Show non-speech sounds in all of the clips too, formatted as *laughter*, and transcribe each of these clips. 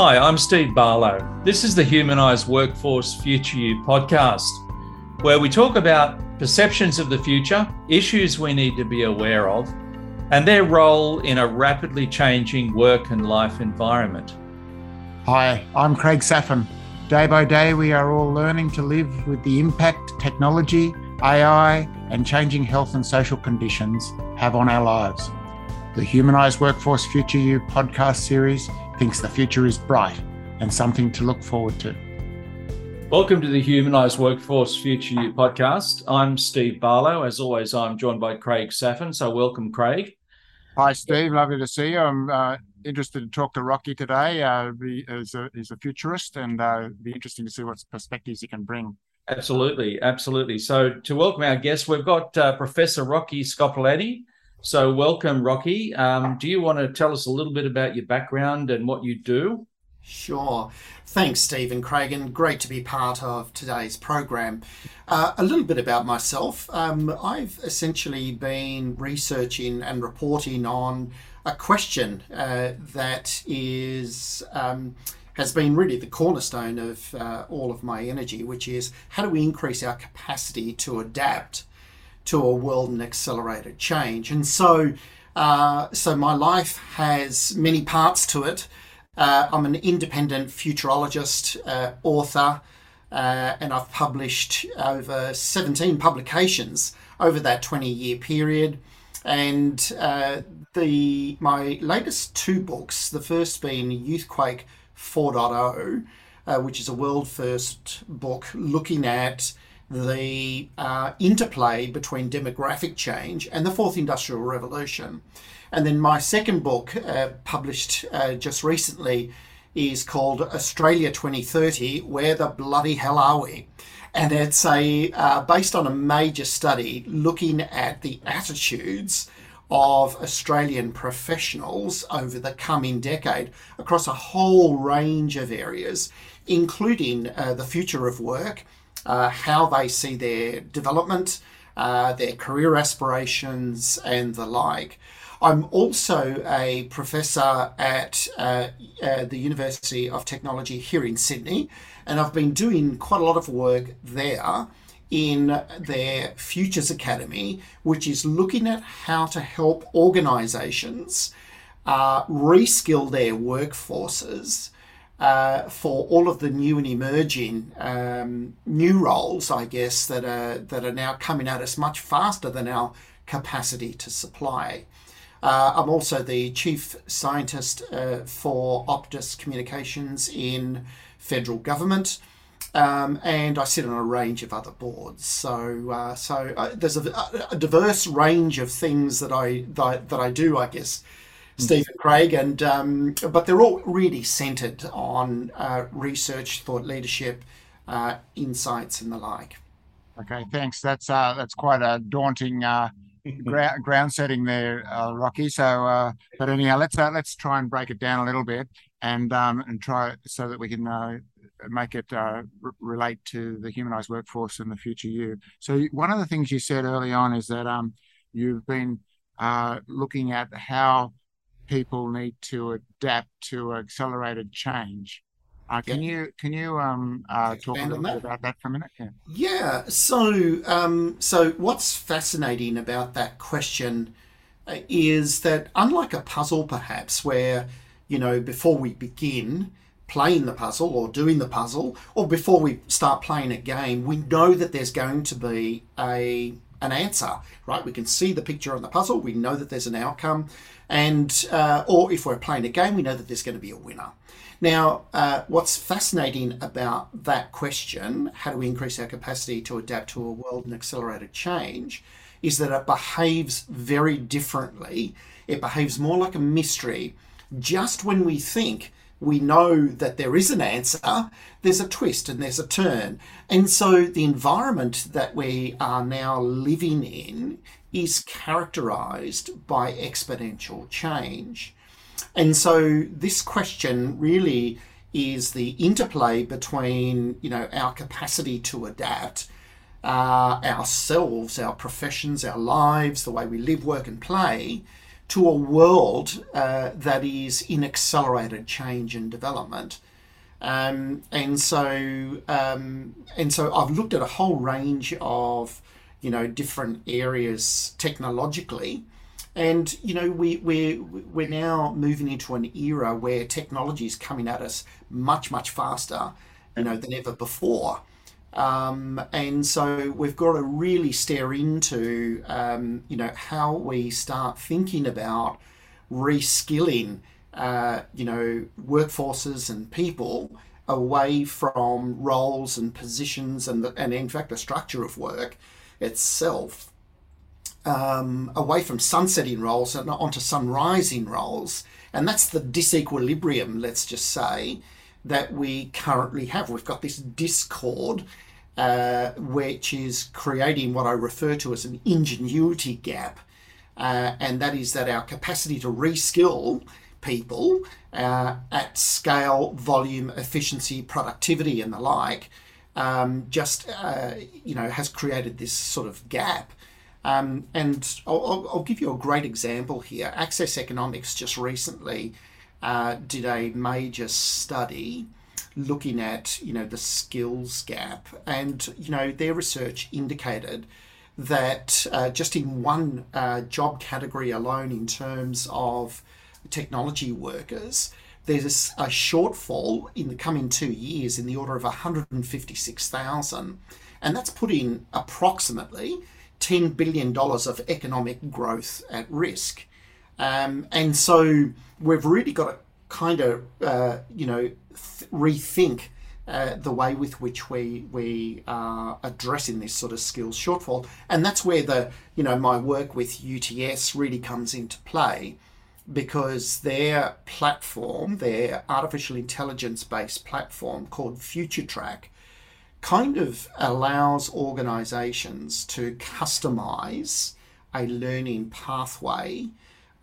Hi, I'm Steve Barlow. This is the Humanised Workforce Future You podcast, where we talk about perceptions of the future, issues we need to be aware of, and their role in a rapidly changing work and life environment. Hi, I'm Craig Saphin. Day by day, we are all learning to live with the impact technology, AI, and changing health and social conditions have on our lives. The Humanised Workforce Future You podcast series thinks the future is bright and something to look forward to. Welcome to the Humanised Workforce Future You podcast. I'm Steve Barlow. As always, I'm joined by Craig Saphin. So, welcome, Craig. Hi, Steve. Lovely to see you. I'm uh, interested to talk to Rocky today. Uh, he's, a, he's a futurist, and uh, be interesting to see what perspectives he can bring. Absolutely, absolutely. So, to welcome our guest, we've got uh, Professor Rocky Scopelliti. So, welcome, Rocky. Um, do you want to tell us a little bit about your background and what you do? Sure. Thanks, Stephen Craig, and great to be part of today's program. Uh, a little bit about myself. Um, I've essentially been researching and reporting on a question uh, that is. Um, has been really the cornerstone of uh, all of my energy, which is how do we increase our capacity to adapt to a world in accelerated change. And so, uh, so my life has many parts to it. Uh, I'm an independent futurologist, uh, author, uh, and I've published over 17 publications over that 20 year period. And uh, the my latest two books, the first being Youthquake 4.0, uh, which is a world first book looking at the uh, interplay between demographic change and the fourth industrial revolution. And then my second book, uh, published uh, just recently, is called Australia 2030 Where the Bloody Hell Are We? And it's a uh, based on a major study looking at the attitudes of Australian professionals over the coming decade across a whole range of areas, including uh, the future of work uh, how they see their development, uh, their career aspirations, and the like. I'm also a professor at uh, uh, the University of Technology here in Sydney, and I've been doing quite a lot of work there in their Futures Academy, which is looking at how to help organisations uh, reskill their workforces uh, for all of the new and emerging um, new roles, I guess, that are that are now coming at us much faster than our capacity to supply. Uh, I'm also the chief scientist uh, for Optus Communications in federal government. Um, and I sit on a range of other boards. So, uh, so uh, there's a, a, diverse range of things that I that, that I do, I guess, Stephen Craig, and um, but they're all really centered on uh, research, thought leadership, uh, insights, and the like. Okay, thanks. That's uh, that's quite a daunting uh, *laughs* ground, ground setting there, uh, Rocky. So, uh, but anyhow, let's let's try and break it down a little bit and um, and try so that we can make it uh, r- relate to the humanized workforce and the future you. So one of the things you said early on is that um, you've been uh, looking at how people need to adapt to accelerated change. Uh, can yeah. you can you um, uh, talk a little bit about that for a minute? Yeah. Yeah. So um, so what's fascinating about that question uh, is that unlike a puzzle, perhaps where you know before we begin playing the puzzle or doing the puzzle, or before we start playing a game, we know that there's going to be a an answer, right? We can see the picture on the puzzle. We know that there's an outcome, and uh, or if we're playing a game, we know that there's going to be a winner. Now, uh, what's fascinating about that question, how do we increase our capacity to adapt to a world in accelerated change, is that it behaves very differently. It behaves more like a mystery. Just when we think we know that there is an answer, there's a twist and there's a turn. And so the environment that we are now living in is characterized by exponential change. And so this question really is the interplay between, you know, our capacity to adapt, uh, ourselves, our professions, our lives, the way we live, work, and play, to a world uh, that is in accelerated change and development. Um, and so um, and so I've looked at a whole range of you know different areas technologically and you know we we we're now moving into an era where technology is coming at us much much faster you know than ever before um, and so we've got to really stare into um, you know how we start thinking about reskilling uh, you know workforces and people away from roles and positions and the, and in fact the structure of work itself um, away from sunsetting roles and onto sunrising roles and that's the disequilibrium let's just say that we currently have. We've got this discord, uh, which is creating what I refer to as an ingenuity gap, uh, and that is that our capacity to reskill people uh, at scale, volume, efficiency, productivity, and the like, um, just uh, you know has created this sort of gap. Um, and I'll, I'll, give you a great example here. Access Economics just recently uh, did a major study looking at you know the skills gap, and you know their research indicated that uh, just in one uh, job category alone, in terms of technology workers, there's a shortfall in the coming two years in the order of 156,000, and that's putting approximately $10 billion of economic growth at risk. Um, and so we've really got to kind of, uh, you know, th- rethink uh, the way with which we we are addressing this sort of skills shortfall, and that's where the you know my work with UTS really comes into play, because their platform, their artificial intelligence based platform called FutureTrack, kind of allows organisations to customize a learning pathway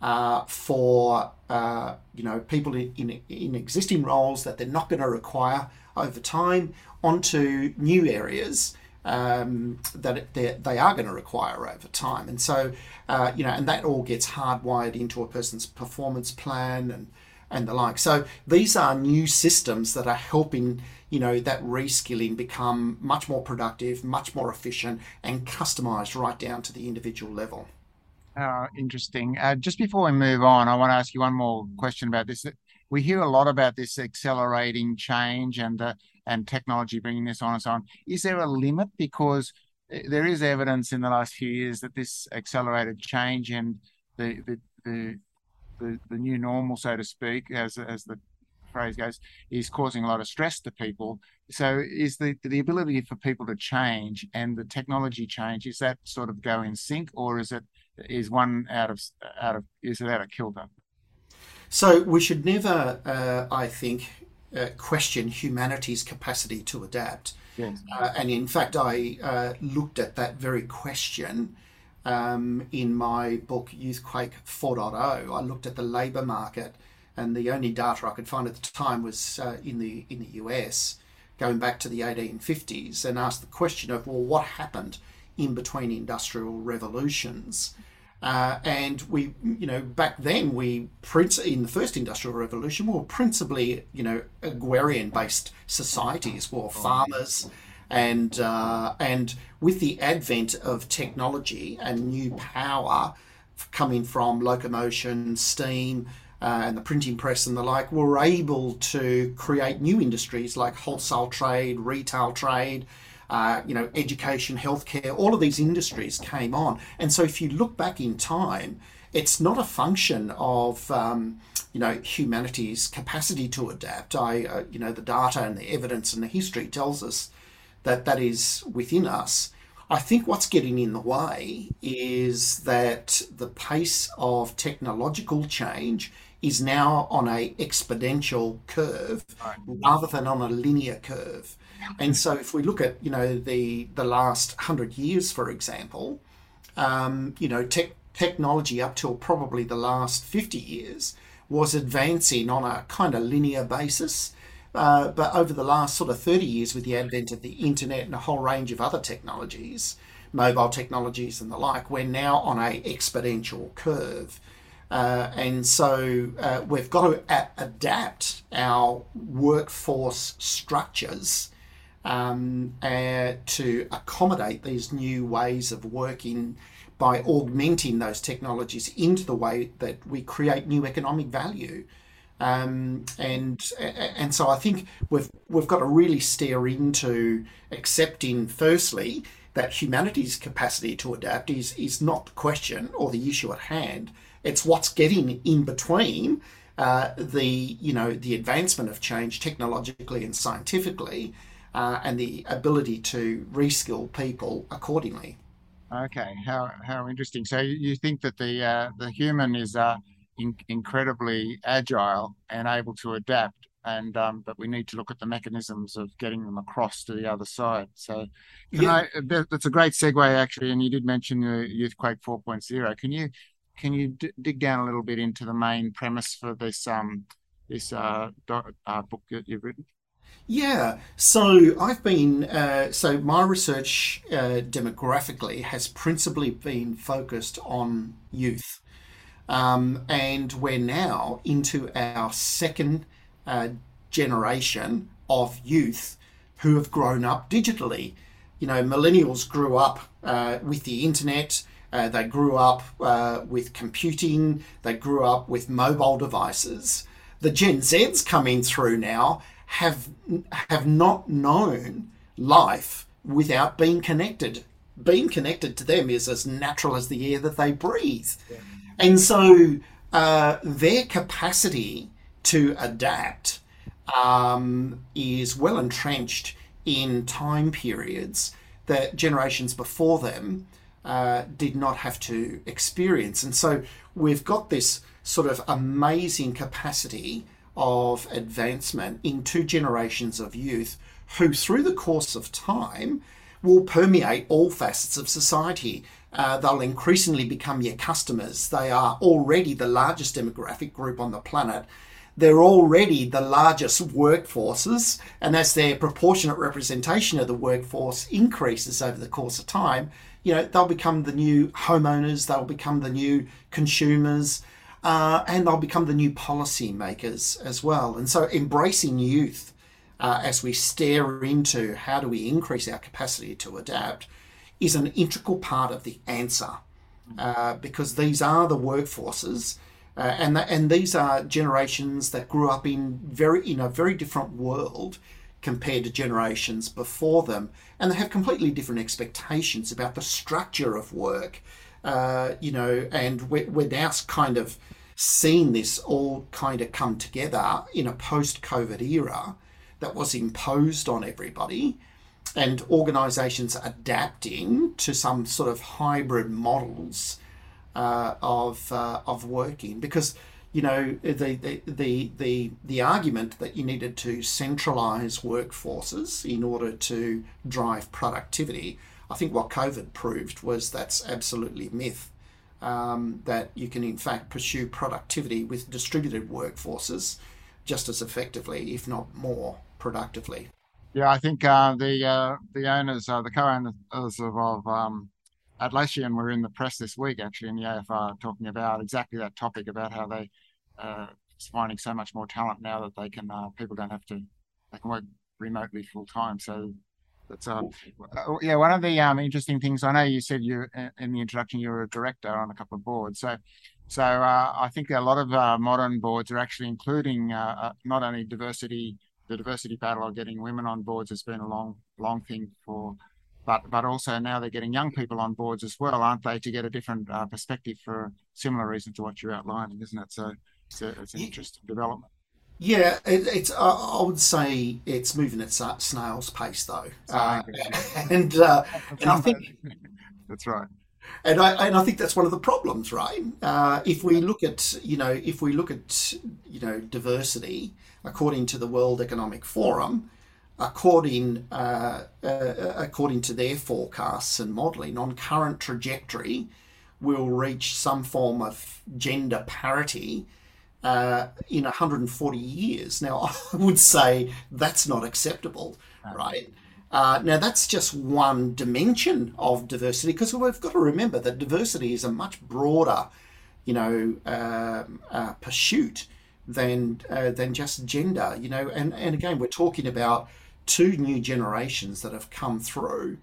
uh, for uh, you know people in, in, in existing roles that they're not going to require over time onto new areas um, that they are going to require over time. And so, uh, you know, and that all gets hardwired into a person's performance plan and and the like. So these are new systems that are helping, you know, that reskilling become much more productive, much more efficient, and customized right down to the individual level. Oh, interesting. Uh, just before we move on, I want to ask you one more question about this. We hear a lot about this accelerating change and uh, and technology bringing this on and so on. Is there a limit? Because eh, there is evidence in the last few years that this accelerated change and the the the, the, the new normal, so to speak, as as the phrase goes, is causing a lot of stress to people. So, is the the ability for people to change and the technology change is that sort of go in sync, or is it is one out of out of is it out of kilter? So we should never, uh, I think, uh, question humanity's capacity to adapt. Yes. Uh, and in fact, I uh, looked at that very question um, in my book Youthquake 4.0. I looked at the labour market, and the only data I could find at the time was uh, in the in the US, going back to the 1850s, and asked the question of well, what happened in between industrial revolutions. Uh, and we, you know, back then we in the first industrial revolution we were principally, you know, agrarian-based societies, were farmers, and uh, and with the advent of technology and new power coming from locomotion, steam, uh, and the printing press and the like, were able to create new industries like wholesale trade, retail trade, uh, you know, education, healthcare, all of these industries came on. And so if you look back in time, it's not a function of, um, you know, humanity's capacity to adapt. I, uh, you know, the data and the evidence and the history tells us that that is within us. I think what's getting in the way is that the pace of technological change is now on a exponential curve right. rather than on a linear curve. And so, if we look at you know the the last hundred years, for example, um, you know tech, technology up till probably the last fifty years was advancing on a kind of linear basis. Uh, but over the last sort of 30 years, with the advent of the internet and a whole range of other technologies, mobile technologies and the like, we're now on a exponential curve. Uh, and so uh, we've got to a- adapt our workforce structures um, uh, to accommodate these new ways of working by augmenting those technologies into the way that we create new economic value. Um, and and so I think we've we've got to really steer into accepting firstly that humanity's capacity to adapt is is not the question or the issue at hand. It's what's getting in between uh, the you know the advancement of change technologically and scientifically, uh, and the ability to reskill people accordingly. Okay, how how interesting. So you think that the uh, the human is uh, in, incredibly agile and able to adapt, and um, but we need to look at the mechanisms of getting them across to the other side. So, yeah. I, that's a great segue actually. And you did mention the Youthquake 4.0. Can you can you d- dig down a little bit into the main premise for this um this uh, do- uh book that you've written? Yeah, so I've been uh, so my research uh, demographically has principally been focused on youth, um, and we're now into our second uh, generation of youth who have grown up digitally. You know, millennials grew up uh, with the internet. Uh, they grew up uh, with computing. They grew up with mobile devices. The Gen Zs coming through now have have not known life without being connected. Being connected to them is as natural as the air that they breathe. Yeah. And so uh, their capacity to adapt um, is well entrenched in time periods that generations before them uh, did not have to experience. And so we've got this sort of amazing capacity of advancement in two generations of youth who, through the course of time, will permeate all facets of society. Uh, they'll increasingly become your customers. They are already the largest demographic group on the planet. They're already the largest workforces, and as their proportionate representation of the workforce increases over the course of time, you know they'll become the new homeowners. They'll become the new consumers. Uh, and they'll become the new policy makers as well. And so, embracing youth uh, as we stare into how do we increase our capacity to adapt is an integral part of the answer uh, because these are the workforces. Uh, and, the, and these are generations that grew up in very in a very different world compared to generations before them, and they have completely different expectations about the structure of work. Uh, you know, and we're, we're now kind of seeing this all kind of come together in a post-COVID era that was imposed on everybody and organizations adapting to some sort of hybrid models uh, of uh, of working because you know the, the the the the argument that you needed to centralize workforces in order to drive productivity I think what COVID proved was that's absolutely myth um, that you can in fact pursue productivity with distributed workforces just as effectively if not more productively. Yeah, I think uh, the uh, the owners, uh, the co-owners of, of um, Atlassian were in the press this week, actually, in the AFR, talking about exactly that topic about how they uh, finding so much more talent now that they can uh, people don't have to they can work remotely full time. So that's uh, yeah, one of the um, interesting things. I know you said you in the introduction you were a director on a couple of boards, so. So uh, I think a lot of uh, modern boards are actually including uh, uh not only diversity the diversity battle of getting women on boards has been a long, long thing for, but but also now they're getting young people on boards as well, aren't they, to get a different uh, perspective for similar reason to what you're outlining, isn't it? So it's, a, it's an interesting development. Yeah, it, it's. Uh, I would say it's moving at snail's pace, though, uh, *laughs* and uh, and I think *laughs* that's right. And I and I think that's one of the problems, right? Uh, if we look at you know if we look at you know diversity, according to the World Economic Forum, according uh, uh, according to their forecasts and modelling, on current trajectory, we'll reach some form of gender parity uh, in 140 years. Now, *laughs* I would say that's not acceptable, right? Uh, now, that's just one dimension of diversity because we've got to remember that diversity is a much broader you know, um, uh, pursuit than uh, than just gender. You know, and and again, we're talking about two new generations that have come through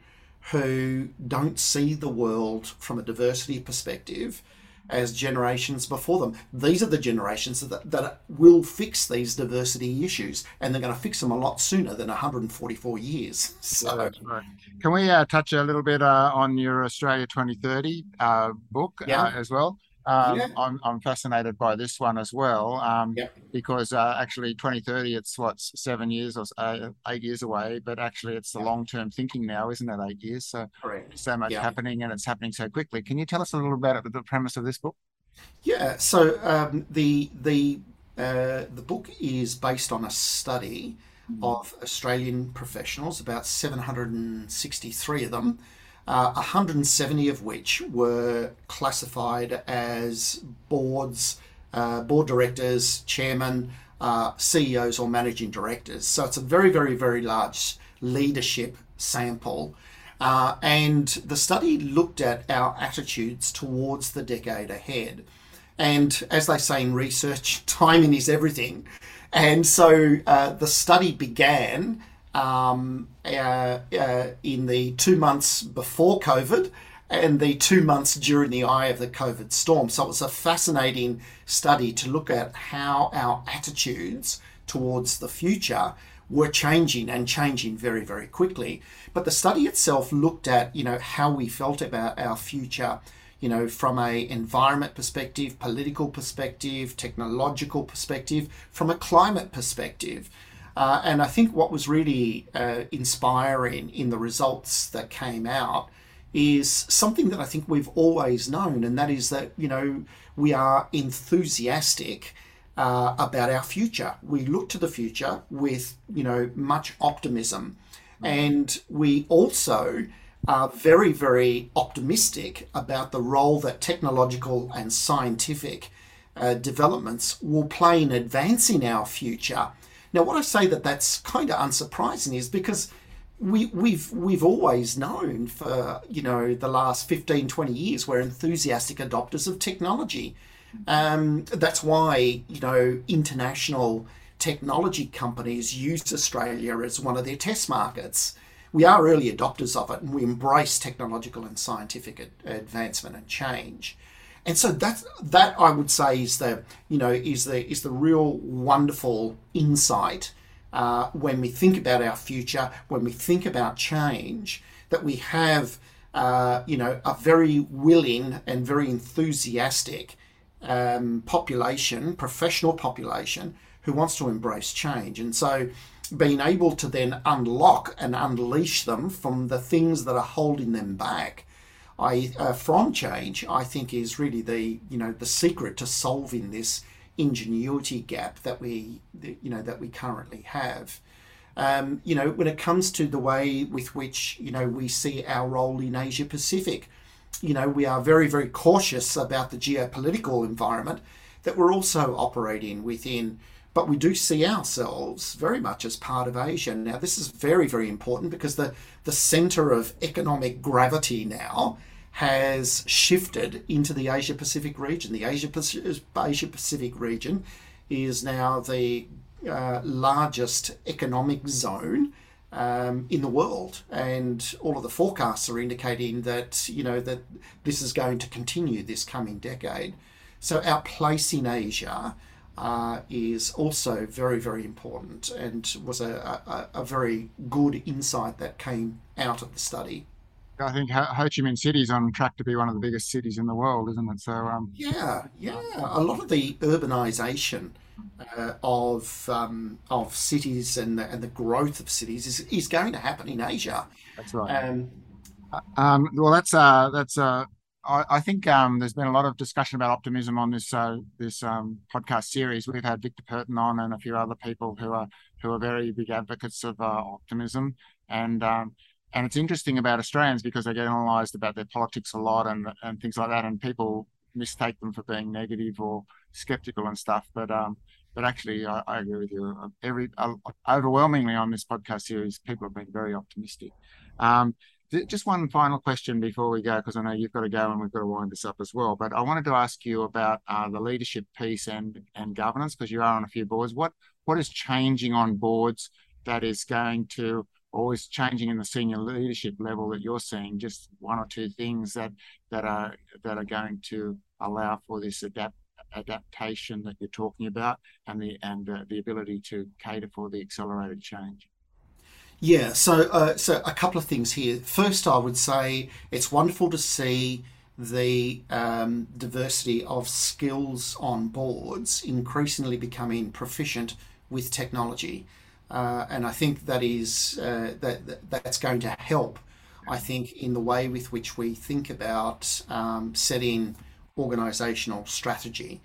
who don't see the world from a diversity perspective as generations before them. These are the generations that, that will fix these diversity issues, and they're going to fix them a lot sooner than 144 years. *laughs* So, right. Can we uh, touch a little bit uh, on your Australia 2030 uh, book Yeah. uh, as well? Um, Yeah. I'm, I'm fascinated by this one as well um, Yeah. because uh, actually 2030 it's what seven years or uh, eight years away but actually it's the Yeah. long-term thinking now isn't it eight years so correct. so much happening and it's happening so quickly can you tell us a little about the premise of this book Yeah. So um, the the uh, the book is based on a study of Australian professionals, about 763 of them, uh, 170 of which were classified as boards, uh, board directors, chairman, uh, CEOs, or managing directors. So it's a very, very, very large leadership sample. Uh, and the study looked at our attitudes towards the decade ahead. And as they say in research, *laughs* timing is everything. And so uh, the study began um, uh, uh, in the two months before COVID and the two months during the eye of the COVID storm. So it was a fascinating study to look at how our attitudes towards the future were changing and changing very, very quickly. But the study itself looked at, you know, how we felt about our future, you know, from a environment perspective, political perspective, technological perspective, from a climate perspective. Uh, and I think what was really uh, inspiring in the results that came out is something that I think we've always known, and that is that, you know, we are enthusiastic uh, about our future. We look to the future with, you know, much optimism. And we also are very, very optimistic about the role that technological and scientific uh, developments will play in advancing our future. Now, what I say that that's kind of unsurprising is because we, we've we've always known for you know the last 15 20 years we're enthusiastic adopters of technology. Um, that's why you know international technology companies use australia as one of their test markets. We are early adopters of it and we embrace technological and scientific ad- advancement and change and so that that I would say is the you know is the is the real wonderful insight uh, when we think about our future, when we think about change, that we have uh, you know a very willing and very enthusiastic um, population, professional population who wants to embrace change, and so being able to then unlock and unleash them from the things that are holding them back I uh, from change, I think is really the you know the secret to solving this ingenuity gap that we you know that we currently have. Um, you know, when it comes to the way with which you know we see our role in Asia Pacific, you know we are very very cautious about the geopolitical environment that we're also operating within. But we do see ourselves very much as part of Asia. Now, this is very, very important because the, the center of economic gravity now has shifted into the Asia Pacific region. The Asia Pacific, region is now the uh, largest economic zone um, in the world, and all of the forecasts are indicating that you know that this is going to continue this coming decade. So our place in Asia uh, is also very, very important, and was a, a, a very good insight that came out of the study. I think Ho, Ho Chi Minh City is on track to be one of the biggest cities in the world, isn't it? So, um, Yeah, yeah. A lot of the urbanisation uh, of um, of cities and the, and the growth of cities is, is going to happen in Asia. that's right. Um, Um, well, that's uh, that's uh, I, think um, there's been a lot of discussion about optimism on this uh, this um, podcast series. We've had Victor Perton on and a few other people who are who are very big advocates of uh, optimism, and um, and it's interesting about Australians because they get analysed about their politics a lot and and things like that, and people mistake them for being negative or skeptical and stuff. But um, but actually, I, I agree with you. Every uh, overwhelmingly on this podcast series, people have been very optimistic. Um, just one final question before we go, because I know you've got to go and we've got to wind this up as well. But I wanted to ask you about uh, the leadership piece and and governance, because you are on a few boards. What what is changing on boards that is going to or is changing in the senior leadership level that you're seeing? Just one or two things that that are that are going to allow for this adapt adaptation that you're talking about and the and uh, the ability to cater for the accelerated change. Yeah, so uh, so a couple of things here. First, I would say it's wonderful to see the um, diversity of skills on boards increasingly becoming proficient with technology, uh, and I think that is uh, that that's going to help. I think in the way with which we think about um, setting organisational strategy.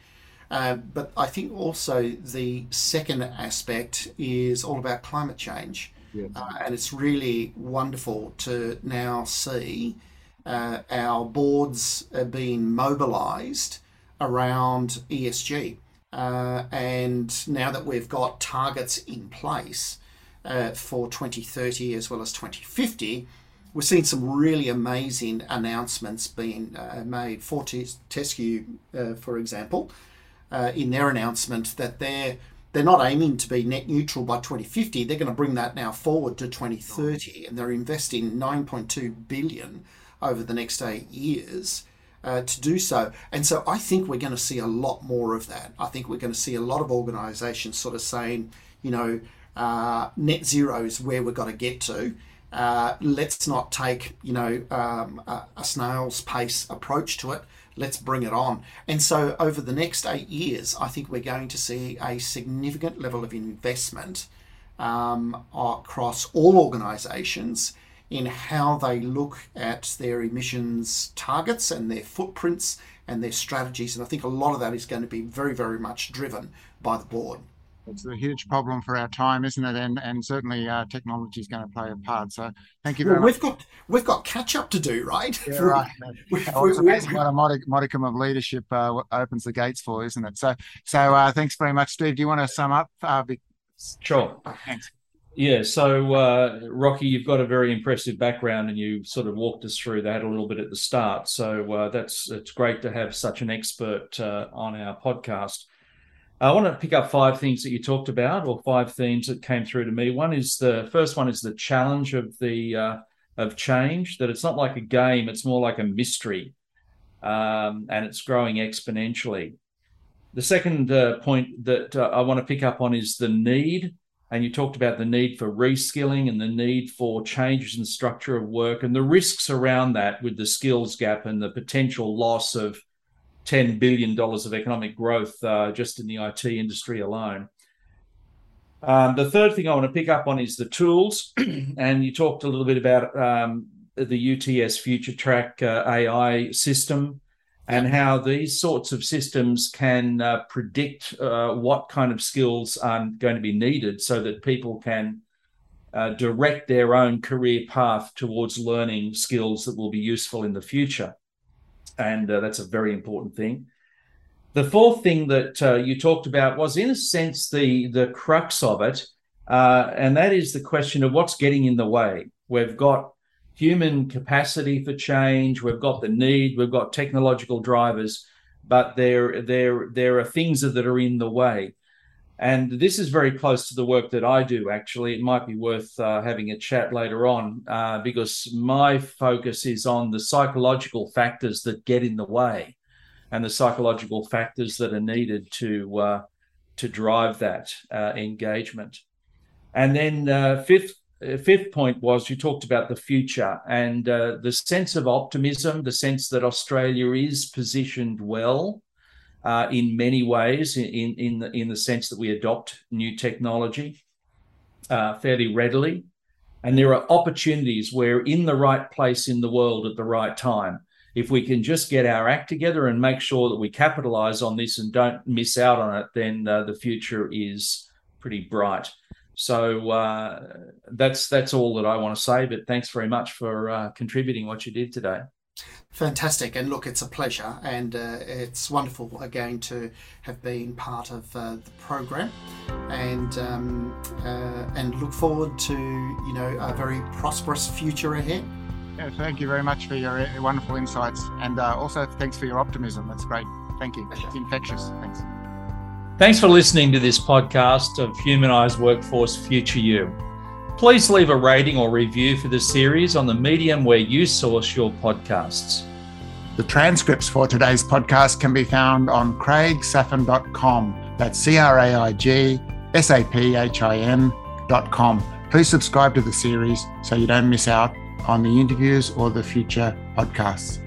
Uh, but I think also the second aspect is all about climate change. Uh, and it's really wonderful to now see uh, our boards being mobilised around ESG. Uh, and now that we've got targets in place uh, for 2030 as well as 2050, we're seeing some really amazing announcements being uh, made. Fortescue, uh, for example, in their announcement that they're they're not aiming to be net neutral by 2050. They're going to bring that now forward to 2030, and they're investing 9.2 billion over the next eight years uh, to do so. And so I think we're going to see a lot more of that. I think we're going to see a lot of organisations sort of saying, you know, uh, net zero is where we've got to get to. Uh, let's not take, you know, um, a, a snail's pace approach to it let's bring it on. And so over the next eight years, I think we're going to see a significant level of investment um, across all organisations in how they look at their emissions targets and their footprints and their strategies. And I think a lot of that is going to be very, very much driven by the board it's a huge problem for our time, isn't it? And and certainly uh, technology is going to play a part. So thank you very well, much. We've got we've got catch up to do, right? Yeah, *laughs* right. well, it's amazing what a modicum of leadership uh, opens the gates for, isn't it? So so uh, thanks very much, Steve. Do you want to sum up? Uh, sure. Thanks. Yeah, so uh, Rocky, you've got a very impressive background, and you sort of walked us through that a little bit at the start. So uh, that's it's great to have such an expert uh, on our podcast. I want to pick up five things that you talked about, or five themes that came through to me. One is the first one is the challenge of the uh, of change. That it's not like a game; it's more like a mystery, um, and it's growing exponentially. The second uh, point that uh, I want to pick up on is the need, and you talked about the need for reskilling and the need for changes in the structure of work and the risks around that with the skills gap and the potential loss of $10 billion of economic growth uh, just in the IT industry alone. Um, the third thing I want to pick up on is the tools. *clears throat* and you talked a little bit about um, the UTS Future Track uh, AI system and how these sorts of systems can uh, predict uh, what kind of skills are going to be needed so that people can uh, direct their own career path towards learning skills that will be useful in the future and uh, that's a very important thing. The fourth thing that uh, you talked about was, in a sense, the the crux of it, uh, and that is the question of what's getting in the way. We've got human capacity for change, we've got the need, we've got technological drivers, but there there there are things that are in the way. And this is very close to the work that I do, actually. It might be worth uh, having a chat later on uh, because my focus is on the psychological factors that get in the way and the psychological factors that are needed to, uh, to drive that uh, engagement. And then, uh, fifth, uh, fifth point was you talked about the future and the sense of optimism, the sense that Australia is positioned well uh, in many ways, in in the, in the sense that we adopt new technology uh, fairly readily, and there are opportunities where in the right place in the world at the right time. If we can just get our act together and make sure that we capitalize on this and don't miss out on it, then uh, the future is pretty bright. So uh, that's that's all that I want to say. But thanks very much for uh, contributing what you did today. Fantastic. And look, it's a pleasure and uh, it's wonderful again to have been part of uh, the program and um, uh, and look forward to, you know, a very prosperous future ahead. Yeah, thank you very much for your uh, wonderful insights, and uh, also thanks for your optimism. That's great. Thank you. It's infectious. Thanks. Thanks for listening to this podcast of Humanised Workforce Future You. Please leave a rating or review for the series on the medium where you source your podcasts. The transcripts for today's podcast can be found on craigsaphin.com. That's C R A I G S A P H I N.com. Please subscribe to the series so you don't miss out on the interviews or the future podcasts.